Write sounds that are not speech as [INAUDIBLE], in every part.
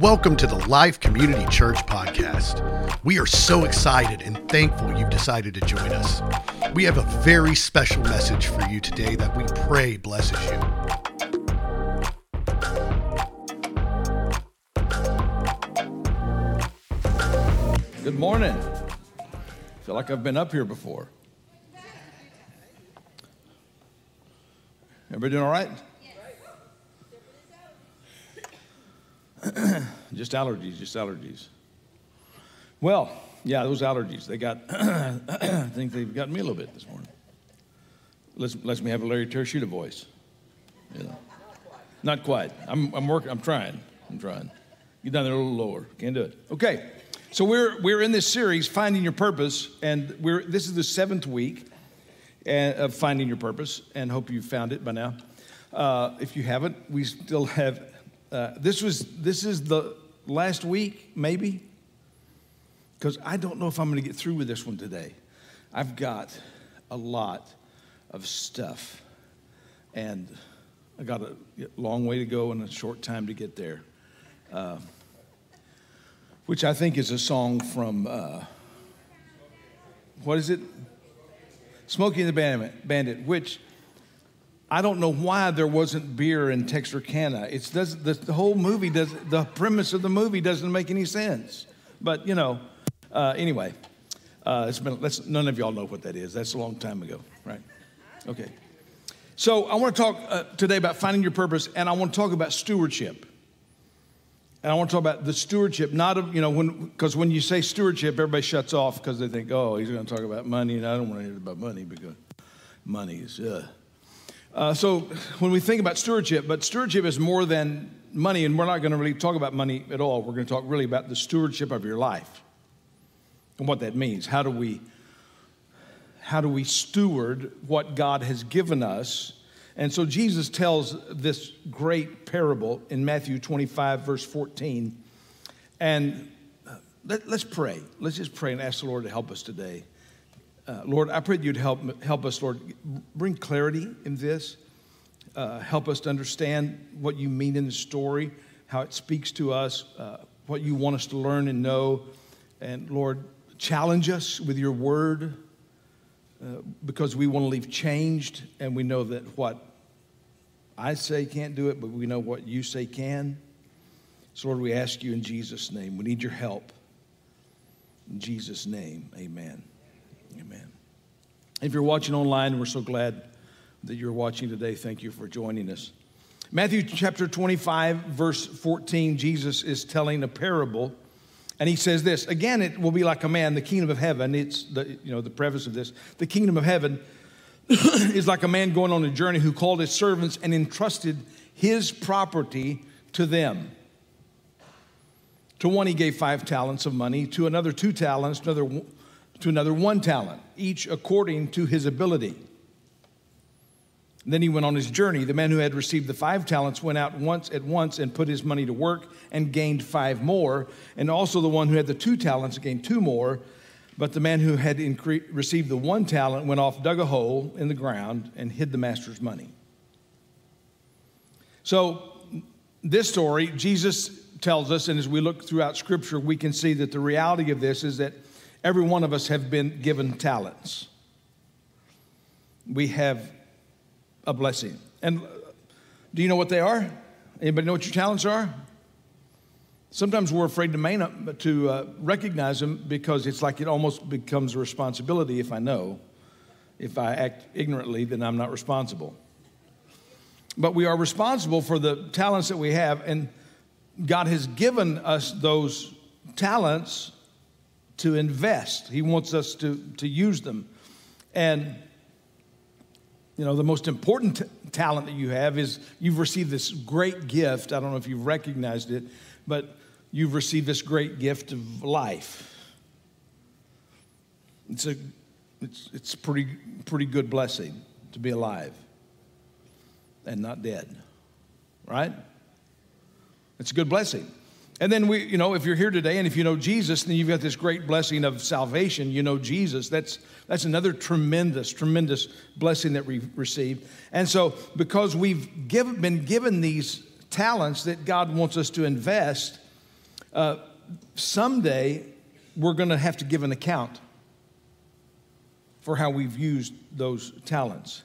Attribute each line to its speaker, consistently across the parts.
Speaker 1: Welcome to the Life Community Church podcast. We are so excited and thankful you've decided to join us. We have a very special message for you today that we pray blesses you.
Speaker 2: Good morning. I feel like I've been up here before. Everybody doing all right? [CLEARS THROAT] just allergies, just allergies. Well, yeah, those allergies, they got, [CLEARS THROAT] I think they've gotten me a little bit this morning. Lets, lets me have a Larry Tershuta voice. Yeah. Not quite. I'm, I'm working, I'm trying. I'm trying. Get down there a little lower. Can't do it. Okay. So we're, we're in this series, Finding Your Purpose, and we're, this is the seventh week uh, of Finding Your Purpose, and hope you've found it by now. Uh, if you haven't, we still have uh, this was this is the last week, maybe, because I don't know if I'm going to get through with this one today. I've got a lot of stuff, and I got a long way to go and a short time to get there. Uh, which I think is a song from uh, what is it? Smokey and the Bandit, Bandit, which I don't know why there wasn't beer in Texarkana. It's does the, the whole movie does the premise of the movie doesn't make any sense. But you know, uh, anyway, uh, it's been none of y'all know what that is. That's a long time ago, right? Okay. So I want to talk uh, today about finding your purpose, and I want to talk about stewardship. And I want to talk about the stewardship, not of, you know, when, because when you say stewardship, everybody shuts off because they think, oh, he's going to talk about money, and I don't want to hear about money because money is, uh, uh, so when we think about stewardship, but stewardship is more than money, and we're not going to really talk about money at all. We're going to talk really about the stewardship of your life and what that means. How do we how do we steward what God has given us? And so Jesus tells this great parable in Matthew 25, verse 14. And uh, let, us pray. Let's just pray and ask the Lord to help us today. Uh, Lord, I pray that you'd help, help us, Lord, bring clarity in this. Uh, help us to understand what you mean in the story, how it speaks to us, uh, what you want us to learn and know. And Lord, challenge us with your word uh, because we want to leave changed and we know that what I say can't do it, but we know what you say can. So, Lord, we ask you in Jesus' name. We need your help. In Jesus' name, amen. Amen. If you're watching online, we're so glad that you're watching today. Thank you for joining us. Matthew chapter 25, verse 14, Jesus is telling a parable. And he says this again, it will be like a man, the kingdom of heaven. It's the, you know, the preface of this. The kingdom of heaven [CLEARS THROAT] is like a man going on a journey who called his servants and entrusted his property to them. To one, he gave five talents of money, to another, two talents, to another, to another one talent, each according to his ability. Then he went on his journey. The man who had received the five talents went out once at once and put his money to work and gained five more. And also the one who had the two talents gained two more. But the man who had incre- received the one talent went off, dug a hole in the ground, and hid the master's money. So, this story, Jesus tells us, and as we look throughout Scripture, we can see that the reality of this is that Every one of us have been given talents. We have a blessing. And do you know what they are? Anybody know what your talents are? Sometimes we're afraid to, main to uh, recognize them because it's like it almost becomes a responsibility if I know. If I act ignorantly, then I'm not responsible. But we are responsible for the talents that we have, and God has given us those talents to invest. He wants us to, to use them. And, you know, the most important t- talent that you have is you've received this great gift. I don't know if you've recognized it, but you've received this great gift of life. It's a, it's, it's pretty, pretty good blessing to be alive and not dead, right? It's a good blessing. And then we, you know, if you're here today and if you know Jesus, then you've got this great blessing of salvation. You know Jesus. That's that's another tremendous, tremendous blessing that we've received. And so, because we've been given these talents that God wants us to invest, uh, someday we're going to have to give an account for how we've used those talents.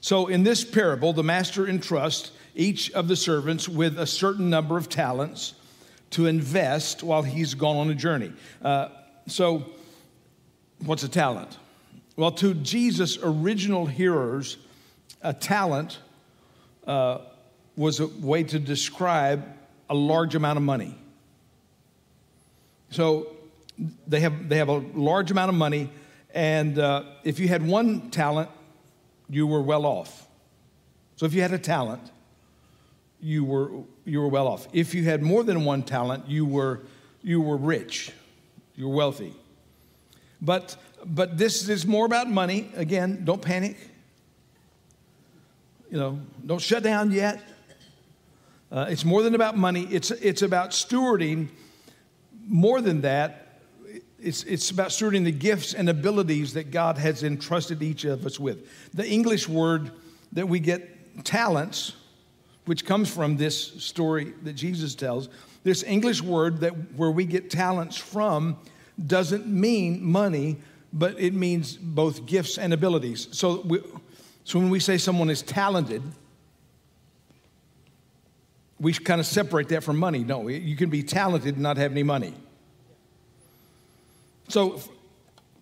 Speaker 2: So, in this parable, the master entrusts each of the servants with a certain number of talents to invest while he's gone on a journey. Uh, so, what's a talent? Well, to Jesus' original hearers, a talent uh, was a way to describe a large amount of money. So they have, they have a large amount of money, and uh, if you had one talent, you were well off. So if you had a talent, you were, you were well off. If you had more than one talent, you were, you were rich, you were wealthy. But, but this is more about money. Again, don't panic. You know, don't shut down yet. Uh, it's more than about money, it's, it's about stewarding. More than that, it's, it's about stewarding the gifts and abilities that God has entrusted each of us with. The English word that we get talents, which comes from this story that Jesus tells, this English word that where we get talents from doesn't mean money, but it means both gifts and abilities. So, we, so when we say someone is talented, we kind of separate that from money. No, you can be talented and not have any money. So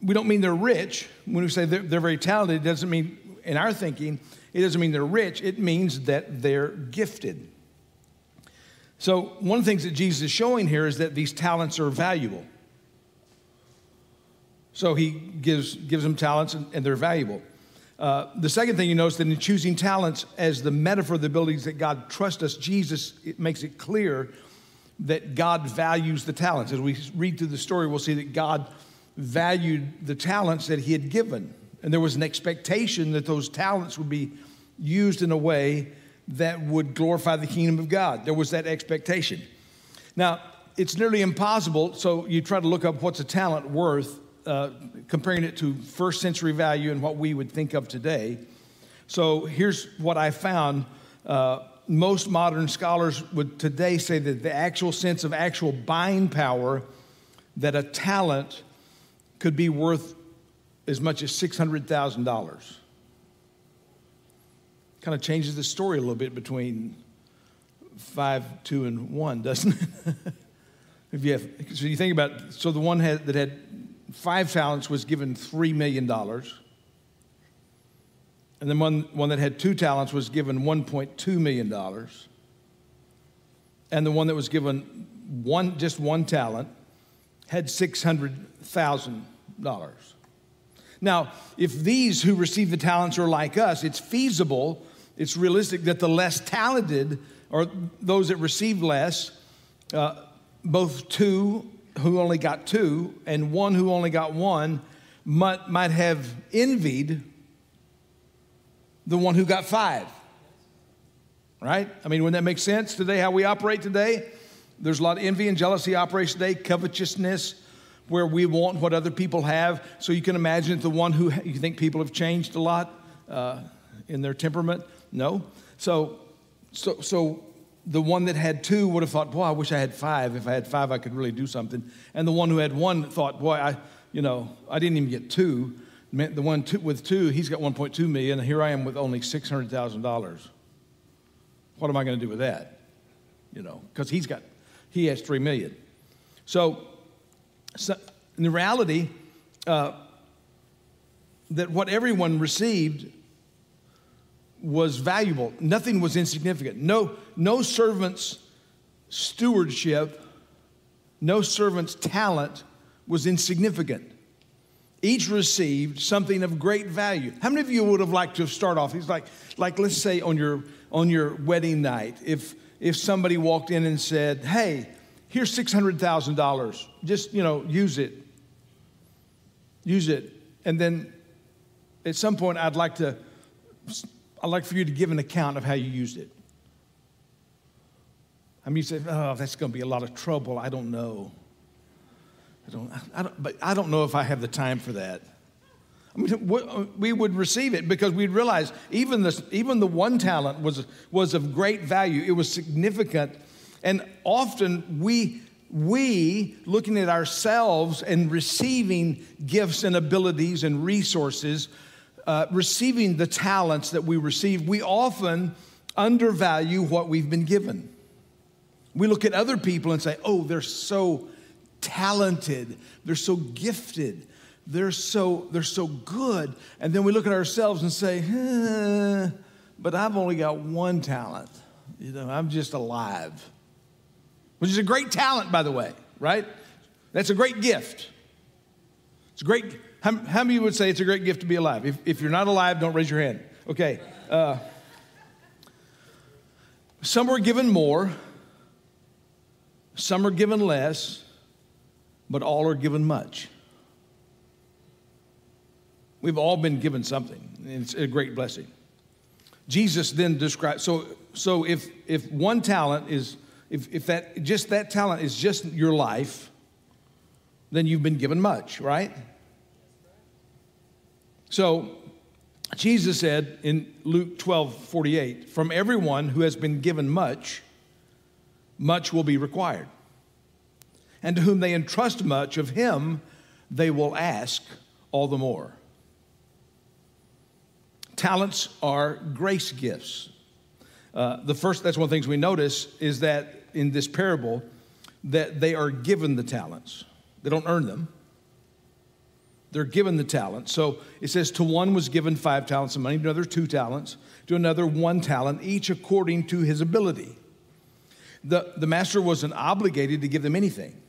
Speaker 2: we don't mean they're rich. When we say they're, they're very talented, it doesn't mean, in our thinking, it doesn't mean they're rich. It means that they're gifted. So one of the things that Jesus is showing here is that these talents are valuable. So he gives, gives them talents and, and they're valuable. Uh, the second thing you notice that in choosing talents as the metaphor of the abilities that God trusts us, Jesus it makes it clear that God values the talents. As we read through the story, we'll see that God valued the talents that He had given. And there was an expectation that those talents would be used in a way that would glorify the kingdom of God. There was that expectation. Now, it's nearly impossible, so you try to look up what's a talent worth uh, comparing it to first century value and what we would think of today. So here's what I found. Uh, most modern scholars would today say that the actual sense of actual buying power, that a talent could be worth as much as $600,000. Kind of changes the story a little bit between five, two, and one, [LAUGHS] doesn't it? if you have, so you think about, so the one had, that had five talents was given $3 million. And then one, one that had two talents was given $1.2 million. And the one that was given one, just one talent had $600,000. Now, if these who receive the talents are like us, it's feasible, it's realistic that the less talented, or those that receive less, uh, both two who only got two and one who only got one might, might have envied the one who got five. Right? I mean, wouldn't that make sense today, how we operate today? There's a lot of envy and jealousy operates today, covetousness, where we want what other people have. So you can imagine the one who you think people have changed a lot uh, in their temperament. No. So, so, so the one that had two would have thought, boy, I wish I had five. If I had five, I could really do something. And the one who had one thought, boy, I, you know, I didn't even get two. The one two, with two, he's got 1.2 million, and here I am with only $600,000. What am I going to do with that? You know, because he's got, he has three million. So, so in the reality, uh, that what everyone received was valuable. Nothing was insignificant. No, no servant's stewardship, no servant's talent was insignificant. Each received something of great value. How many of you would have liked to start off? He's like, like let's say on your on your wedding night, if if somebody walked in and said, "Hey, here's six hundred thousand dollars. Just you know, use it. Use it." And then at some point, I'd like to I'd like for you to give an account of how you used it. I mean, you say, oh, that's going to be a lot of trouble. I don't know. I don't, I don't, but I don't know if I have the time for that. I mean, we would receive it because we'd realize even, this, even the one talent was, was of great value. It was significant. And often we we, looking at ourselves and receiving gifts and abilities and resources, uh, receiving the talents that we receive, we often undervalue what we've been given. We look at other people and say, oh, they're so talented, they're so gifted, they're so, they're so good. And then we look at ourselves and say, eh, but I've only got one talent. You know, I'm just alive which is a great talent, by the way, right? That's a great gift. It's a great, how, how many would say it's a great gift to be alive? If, if you're not alive, don't raise your hand. Okay. Uh, some were given more, some are given less, but all are given much. We've all been given something, it's a great blessing. Jesus then describes so so if if one talent is if, if that just that talent is just your life, then you've been given much, right? So Jesus said in Luke 12 48, from everyone who has been given much, much will be required. And to whom they entrust much, of him they will ask all the more. Talents are grace gifts. Uh, the first, that's one of the things we notice, is that in this parable that they are given the talents. They don't earn them. They're given the talents. So it says, to one was given five talents of money, to another two talents, to another one talent, each according to his ability. The, the master wasn't obligated to give them anything,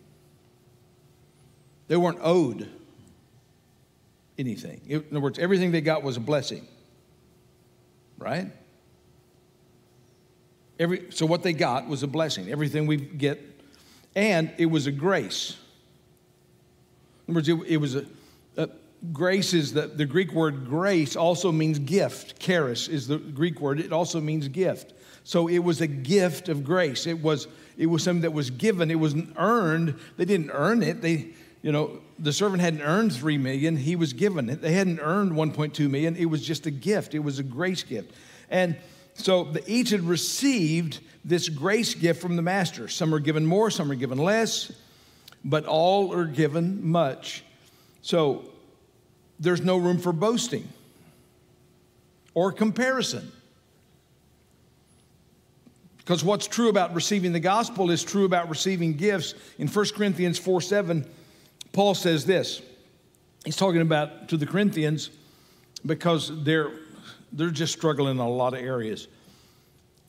Speaker 2: they weren't owed anything. In other words, everything they got was a blessing, right? Every, so what they got was a blessing, everything we get, and it was a grace. In other words, it, it was a, a, grace is the, the Greek word grace also means gift. Charis is the Greek word. It also means gift. So it was a gift of grace. It was, it was something that was given. It wasn't earned. They didn't earn it. They, you know, the servant hadn't earned three million. He was given it. They hadn't earned 1.2 million. It was just a gift. It was a grace gift. And so each had received this grace gift from the master. Some are given more, some are given less, but all are given much. So there's no room for boasting or comparison. Because what's true about receiving the gospel is true about receiving gifts. In 1 Corinthians 4 7, Paul says this. He's talking about to the Corinthians because they're they're just struggling in a lot of areas.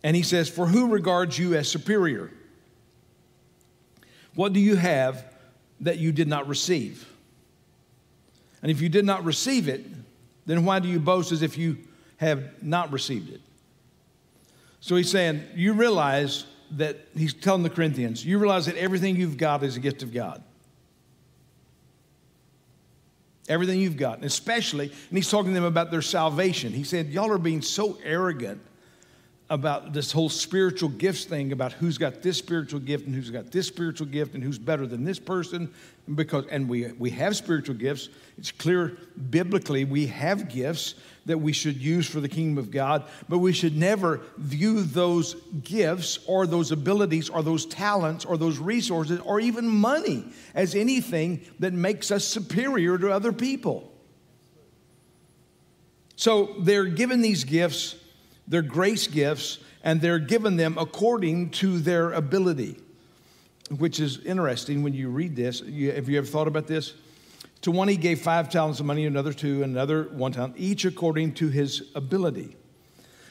Speaker 2: And he says, For who regards you as superior? What do you have that you did not receive? And if you did not receive it, then why do you boast as if you have not received it? So he's saying, You realize that, he's telling the Corinthians, you realize that everything you've got is a gift of God. Everything you've got, especially, and he's talking to them about their salvation. He said, Y'all are being so arrogant about this whole spiritual gifts thing about who's got this spiritual gift and who's got this spiritual gift and who's better than this person. Because and we we have spiritual gifts. It's clear biblically we have gifts that we should use for the kingdom of God but we should never view those gifts or those abilities or those talents or those resources or even money as anything that makes us superior to other people. So they're given these gifts they're grace gifts and they're given them according to their ability which is interesting when you read this. You, have you ever thought about this? To one he gave five talents of money, another two, another one talent, each according to his ability.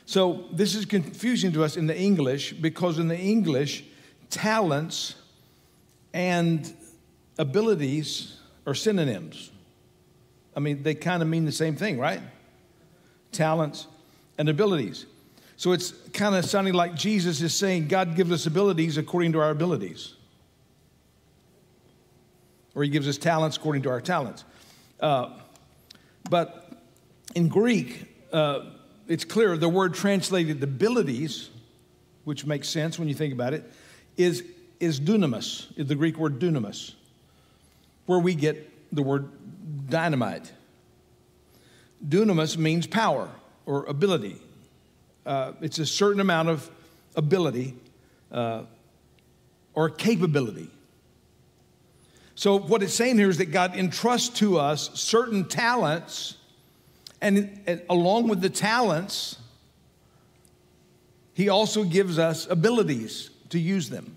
Speaker 2: So this is confusing to us in the English because in the English, talents and abilities are synonyms. I mean, they kind of mean the same thing, right? Talents and abilities. So it's kind of sounding like Jesus is saying God gives us abilities according to our abilities or he gives us talents according to our talents. Uh, but in Greek, uh, it's clear the word translated abilities, which makes sense when you think about it, is, is dunamis, is the Greek word dunamis, where we get the word dynamite. Dunamis means power or ability. Uh, it's a certain amount of ability uh, or capability So, what it's saying here is that God entrusts to us certain talents, and, and along with the talents, He also gives us abilities to use them.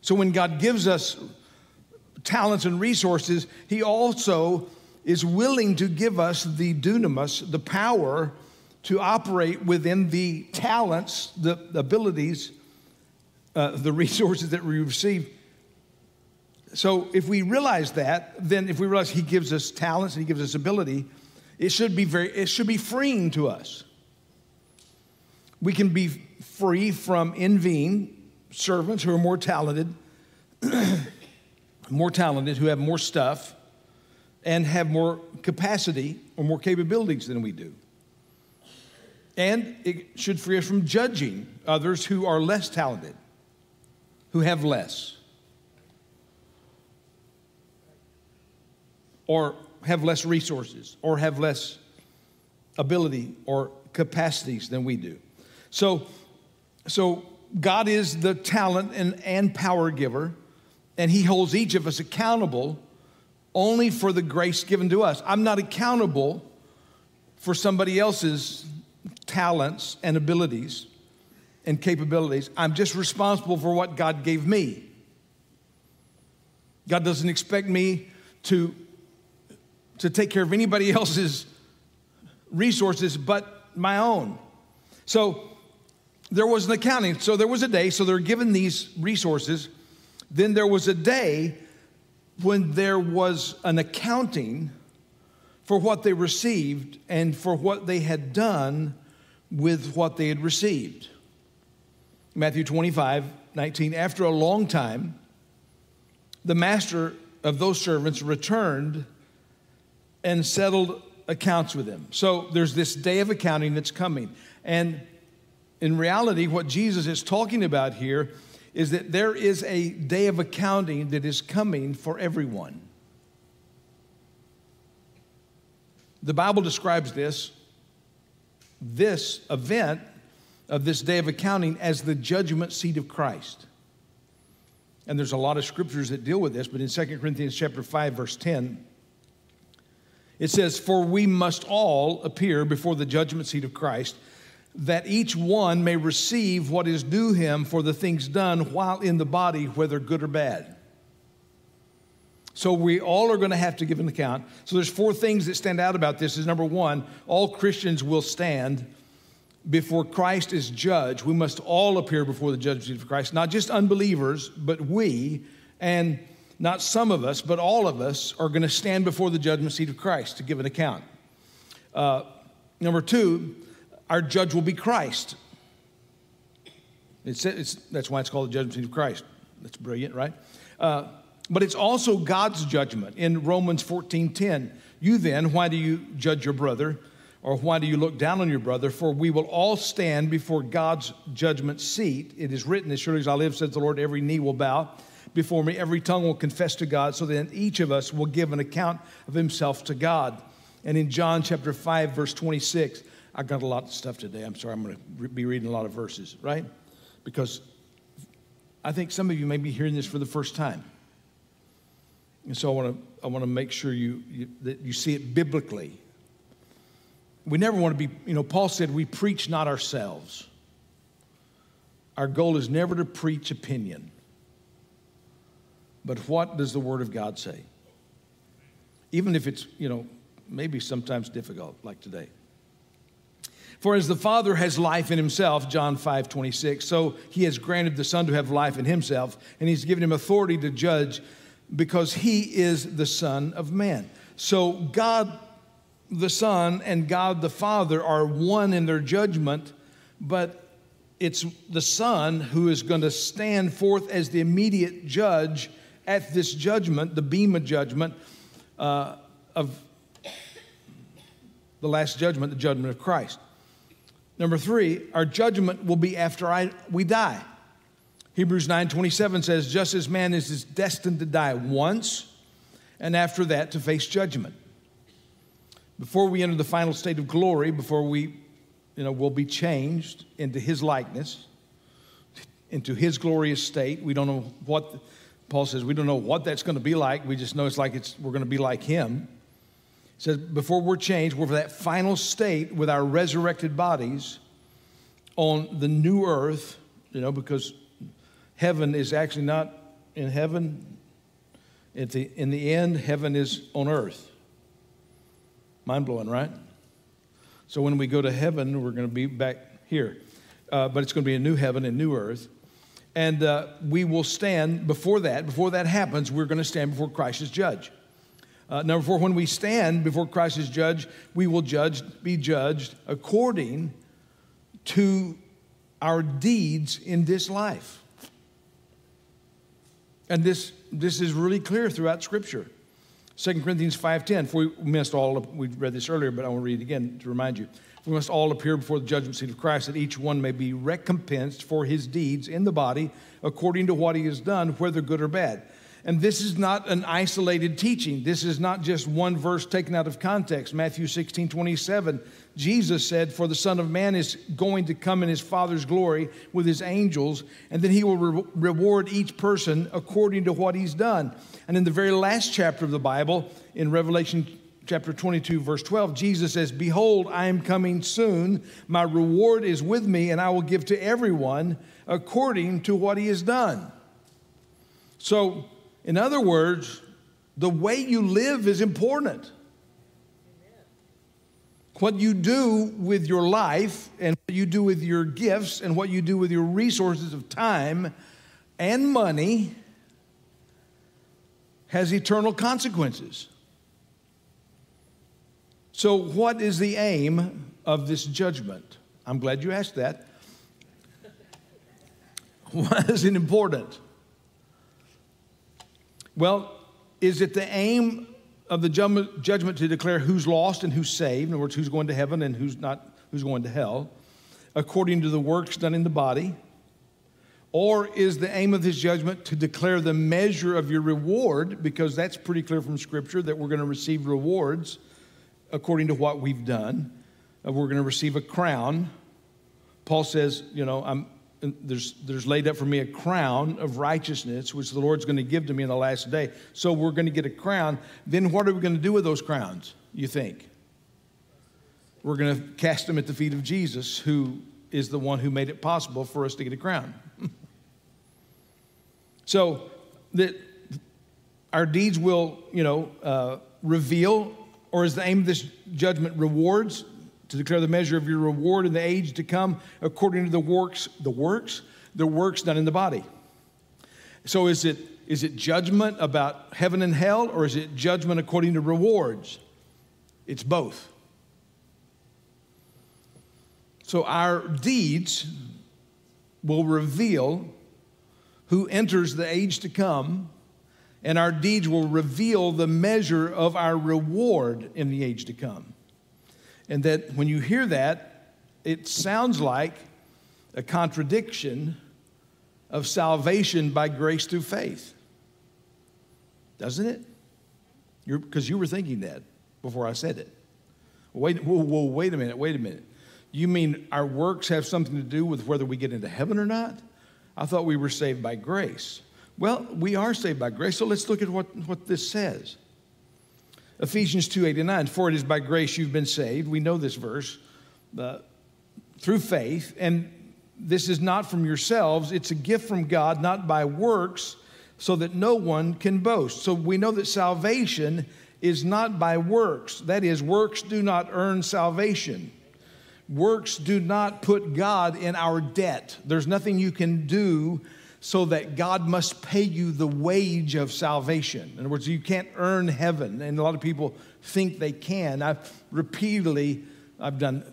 Speaker 2: So, when God gives us talents and resources, He also is willing to give us the dunamis, the power to operate within the talents, the abilities, uh, the resources that we receive. So if we realize that, then if we realize He gives us talents and He gives us ability, it should be very, it should be freeing to us. We can be free from envying servants who are more talented, [CLEARS THROAT] more talented, who have more stuff, and have more capacity or more capabilities than we do. And it should free us from judging others who are less talented, who have less, or have less resources, or have less ability or capacities than we do. So, so God is the talent and, and power giver, and He holds each of us accountable only for the grace given to us. I'm not accountable for somebody else's talents and abilities and capabilities. I'm just responsible for what God gave me. God doesn't expect me to, to take care of anybody [LAUGHS] else's resources but my own. So there was an accounting. So there was a day, so they're given these resources. Then there was a day when there was an accounting for what they received and for what they had done with what they had received. Matthew 25, 19. After a long time, the master of those servants returned and settled accounts with them. So there's this day of accounting that's coming. And in reality, what Jesus is talking about here is that there is a day of accounting that is coming for everyone. The Bible describes this this event of this day of accounting as the judgment seat of Christ. And there's a lot of scriptures that deal with this, but in 2 Corinthians chapter 5 verse 10 it says for we must all appear before the judgment seat of Christ that each one may receive what is due him for the things done while in the body whether good or bad. So we all are going to have to give an account. So there's four things that stand out about this. Is number one, all Christians will stand before Christ is judge. We must all appear before the judgment seat of Christ, not just unbelievers, but we, and not some of us, but all of us are going to stand before the judgment seat of Christ to give an account. Uh, number two, our judge will be Christ. It's, it's, that's why it's called the judgment seat of Christ. That's brilliant, right? Uh, but it's also God's judgment. In Romans 14 10, you then, why do you judge your brother? Or why do you look down on your brother? For we will all stand before God's judgment seat. It is written, As surely as I live, says the Lord, every knee will bow before me, every tongue will confess to God, so then each of us will give an account of himself to God. And in John chapter 5, verse 26, I got a lot of stuff today. I'm sorry, I'm going to be reading a lot of verses, right? Because I think some of you may be hearing this for the first time. And so I want to, I want to make sure you, you, that you see it biblically. We never want to be, you know, Paul said, we preach not ourselves. Our goal is never to preach opinion. But what does the Word of God say? Even if it's, you know, maybe sometimes difficult, like today. For as the Father has life in himself, John 5 26, so he has granted the Son to have life in himself, and he's given him authority to judge because he is the Son of Man. So God the Son and God the Father are one in their judgment, but it's the Son who is going to stand forth as the immediate judge at this judgment, the Bema judgment uh, of the last judgment, the judgment of Christ. Number three, our judgment will be after I, we die. Hebrews 9:27 says, just as man is destined to die once, and after that to face judgment. Before we enter the final state of glory, before we, you know, will be changed into his likeness, into his glorious state. We don't know what Paul says we don't know what that's going to be like. We just know it's like it's, we're going to be like him. Says before we're changed, we're for that final state with our resurrected bodies on the new earth, you know, because heaven is actually not in heaven. At the, in the end, heaven is on earth. Mind blowing, right? So when we go to heaven, we're going to be back here. Uh, but it's going to be a new heaven and new earth. And uh, we will stand before that. Before that happens, we're going to stand before Christ as judge. Uh, number four, when we stand before Christ as judge, we will judge, be judged according to our deeds in this life. And this, this is really clear throughout Scripture. 2 Corinthians 5.10, for we missed all, of, we read this earlier, but I want to read it again to remind you. We must all appear before the judgment seat of Christ, that each one may be recompensed for his deeds in the body according to what he has done, whether good or bad. And this is not an isolated teaching. This is not just one verse taken out of context. Matthew 16, 27, Jesus said, For the Son of Man is going to come in his Father's glory with his angels, and then he will re- reward each person according to what he's done. And in the very last chapter of the Bible, in Revelation chapter 22, verse 12, Jesus says, Behold, I am coming soon. My reward is with me, and I will give to everyone according to what he has done. So, in other words, the way you live is important. What you do with your life and what you do with your gifts and what you do with your resources of time and money has eternal consequences. So, what is the aim of this judgment? I'm glad you asked that. [LAUGHS] Why is it important? Well, is it the aim of the judgment to declare who's lost and who's saved? In other words, who's going to heaven and who's not, who's going to hell, according to the works done in the body? Or is the aim of this judgment to declare the measure of your reward? Because that's pretty clear from Scripture that we're going to receive rewards according to what we've done. Uh, we're going to receive a crown. Paul says, you know, I'm, there's, there's laid up for me a crown of righteousness, which the Lord's going to give to me in the last day. So we're going to get a crown. Then what are we going to do with those crowns, you think? We're going to cast them at the feet of Jesus, who is the one who made it possible for us to get a crown. [LAUGHS] so that our deeds will, you know, uh, reveal, or is the aim of this judgment rewards? To declare the measure of your reward in the age to come according to the works, the works, the works done in the body. So is it is it judgment about heaven and hell, or is it judgment according to rewards? It's both. So our deeds will reveal who enters the age to come, and our deeds will reveal the measure of our reward in the age to come. And that when you hear that, it sounds like a contradiction of salvation by grace through faith. Doesn't it? Because you were thinking that before I said it. Wait, whoa, whoa, wait a minute, wait a minute. You mean our works have something to do with whether we get into heaven or not? I thought we were saved by grace. Well, we are saved by grace, so let's look at what, what this says. Ephesians 2:89 for it is by grace you've been saved. We know this verse uh, through faith and this is not from yourselves. It's a gift from God not by works so that no one can boast. So we know that salvation is not by works. That is works do not earn salvation. Works do not put God in our debt. There's nothing you can do so that God must pay you the wage of salvation. In other words, you can't earn heaven, and a lot of people think they can. I've repeatedly, I've done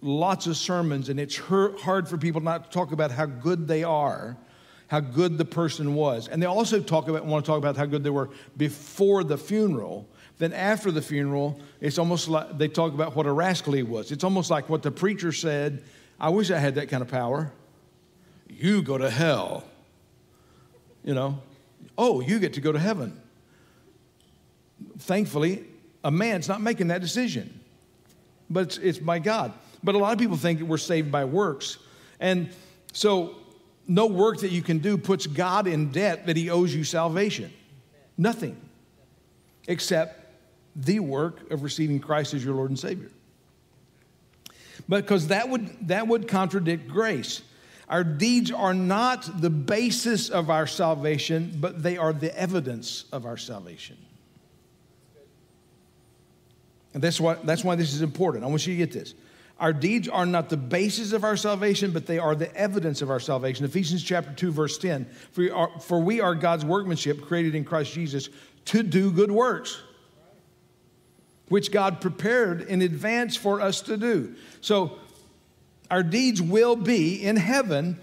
Speaker 2: lots of sermons, and it's hard for people not to talk about how good they are, how good the person was. And they also talk about, want to talk about how good they were before the funeral. Then after the funeral, it's almost like they talk about what a rascal he was. It's almost like what the preacher said, I wish I had that kind of power. You go to hell you know, oh, you get to go to heaven. Thankfully, a man's not making that decision, but it's, it's by God. But a lot of people think we're saved by works. And so no work that you can do puts God in debt that he owes you salvation. Nothing. Except the work of receiving Christ as your Lord and Savior. Because that would, that would contradict grace. Our deeds are not the basis of our salvation, but they are the evidence of our salvation. And that's why, that's why this is important. I want you to get this. Our deeds are not the basis of our salvation, but they are the evidence of our salvation. Ephesians chapter 2, verse 10. For we are, for we are God's workmanship created in Christ Jesus to do good works, which God prepared in advance for us to do. So our deeds will be in heaven,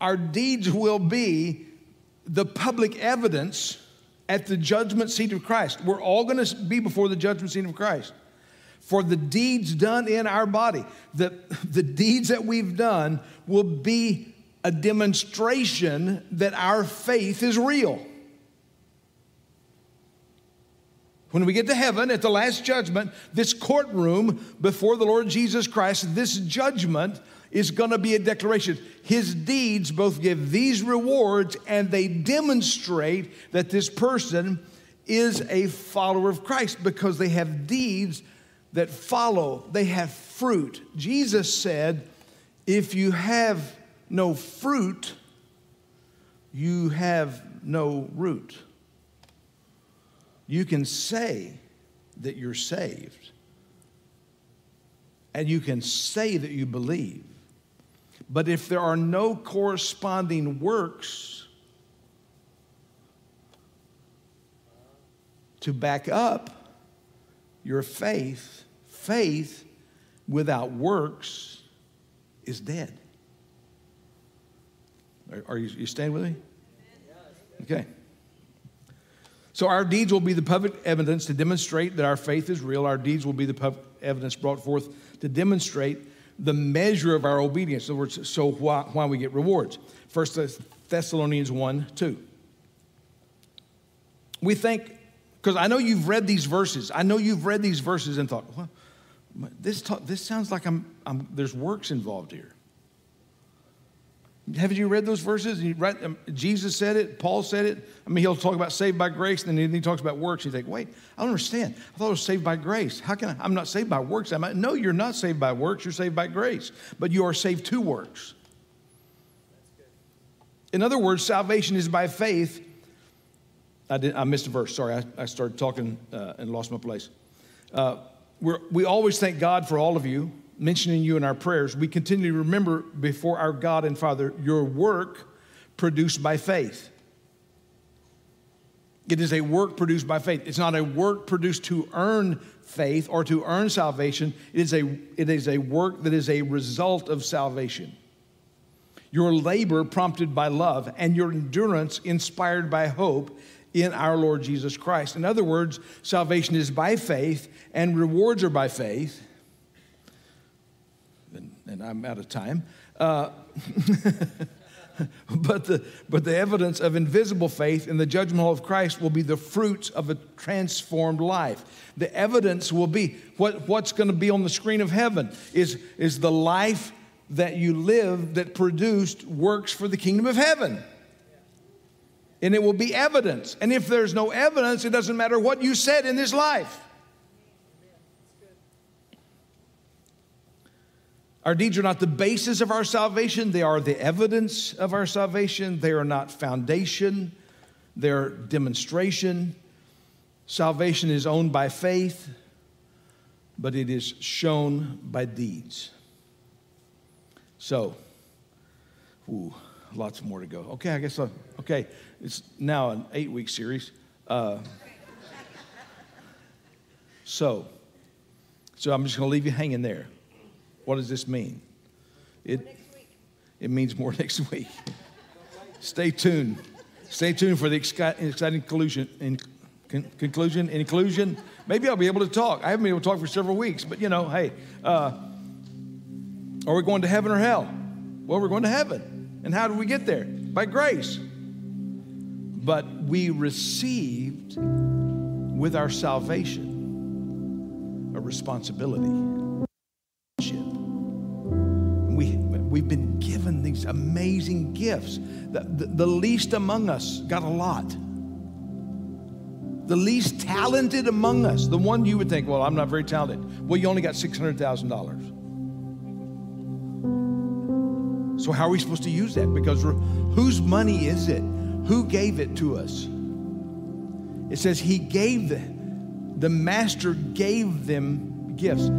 Speaker 2: our deeds will be the public evidence at the judgment seat of Christ. We're all going to be before the judgment seat of Christ for the deeds done in our body. The, the deeds that we've done will be a demonstration that our faith is real. When we get to heaven at the last judgment, this courtroom before the Lord Jesus Christ, this judgment is going to be a declaration. His deeds both give these rewards and they demonstrate that this person is a follower of Christ because they have deeds that follow, they have fruit. Jesus said, If you have no fruit, you have no root. You can say that you're saved, and you can say that you believe. But if there are no corresponding works to back up your faith, faith without works is dead. Are, are you, you staying with me? Okay. So our deeds will be the public evidence to demonstrate that our faith is real. Our deeds will be the public evidence brought forth to demonstrate the measure of our obedience. In other words, so why, why we get rewards. First Thessalonians 1 2. We think because I know you've read these verses. I know you've read these verses and thought, well, this, talk, this sounds like I'm, I'm, there's works involved here. Haven't you read those verses? Read, um, Jesus said it, Paul said it. I mean, he'll talk about saved by grace, and then he talks about works. You think, wait, I don't understand. I thought I was saved by grace. How can I? I'm not saved by works. I'm not, no, you're not saved by works. You're saved by grace, but you are saved to works. In other words, salvation is by faith I, did, I missed a verse. Sorry, I, I started talking uh, and lost my place. Uh, we always thank God for all of you, mentioning you in our prayers. We continue to remember before our God and Father your work produced by faith. It is a work produced by faith. It's not a work produced to earn faith or to earn salvation. It is a, it is a work that is a result of salvation. Your labor prompted by love and your endurance inspired by hope in our Lord Jesus Christ. In other words, salvation is by faith and rewards are by faith. And, I'm out of time. Uh, [LAUGHS] but, the, but the evidence of invisible faith in the judgment hall of Christ will be the fruits of a transformed life. The evidence will be what, what's going to be on the screen of heaven is, is the life that you live that produced works for the kingdom of heaven and it will be evidence. And if there's no evidence, it doesn't matter what you said in this life. Our deeds are not the basis of our salvation, they are the evidence of our salvation. They are not foundation, they're demonstration. Salvation is owned by faith, but it is shown by deeds. So, ooh, lots more to go. Okay, I guess, I'll, okay. It's now an eight week series. Uh, so, so I'm just going to leave you hanging there. What does this mean? It, it means more [LAUGHS] next week. Stay tuned. Stay tuned for the exciting conclusion. In, con, conclusion, inclusion. Maybe I'll be able to talk. I haven't been able to talk for several weeks, but you know, hey, uh, are we going to heaven or hell? Well, we're going to heaven. And how do we get there? By grace but we received with our salvation a responsibility. We, we've been given these amazing gifts. The, the, the least among us got a lot. The least talented among us, the one you would think, well, I'm not very talented. Well, you only got $600,000. So, how are we supposed to use that? Because whose money is it? Who gave it to us? It says he gave the, the master gave them gifts.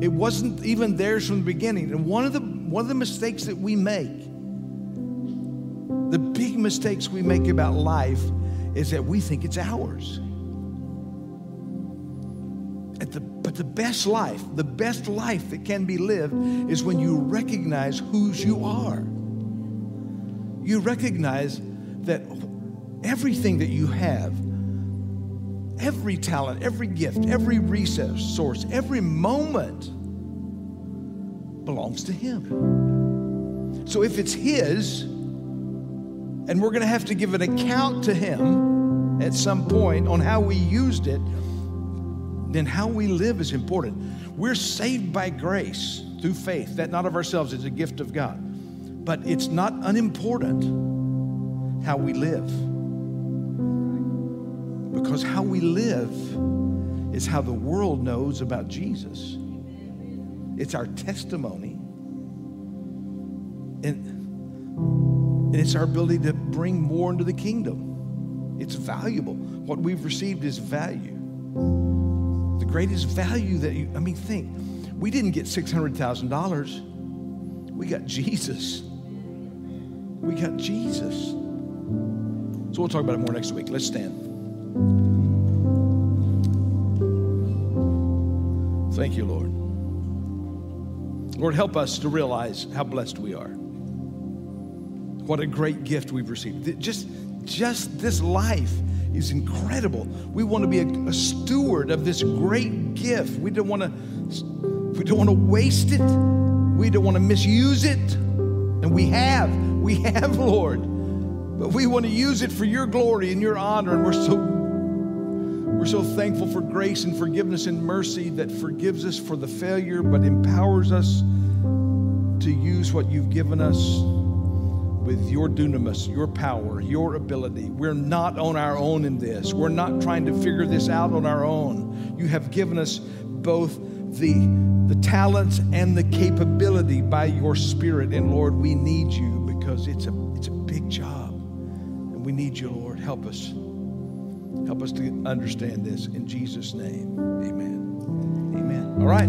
Speaker 2: It wasn't even theirs from the beginning. And one of the one of the mistakes that we make, the big mistakes we make about life, is that we think it's ours. The, but the best life, the best life that can be lived is when you recognize whose you are. You recognize that everything that you have Every talent, every gift, every resource, source, every moment belongs to Him. So if it's His, and we're going to have to give an account to Him at some point on how we used it, then how we live is important. We're saved by grace through faith, that not of ourselves, is a gift of God. But it's not unimportant how we live. Because how we live is how the world knows about Jesus. It's our testimony. And, and it's our ability to bring more into the kingdom. It's valuable. What we've received is value. The greatest value that you, I mean, think, we didn't get $600,000. We got Jesus. We got Jesus. So we'll talk about it more next week. Let's stand. Thank you, Lord. Lord, help us to realize how blessed we are. What a great gift we've received. Just, just this life is incredible. We want to be a, a steward of this great gift. We don't want to we don't want to waste it. We don't want to misuse it. And we have. We [LAUGHS] have, Lord. But we want to use it for your glory and your honor. And we're so so thankful for grace and forgiveness and mercy that forgives us for the failure, but empowers us to use what you've given us with your dunamis, your power, your ability. We're not on our own in this. We're not trying to figure this out on our own. You have given us both the, the talents and the capability by your spirit. And Lord, we need you because it's a, it's a big job. And we need you, Lord. Help us. Help us to understand this in Jesus' name. Amen. Amen. All right.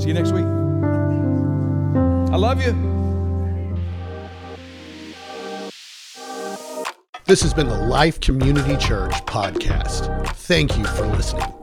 Speaker 2: See you next week. I love you.
Speaker 1: This has been the Life Community Church podcast. Thank you for listening.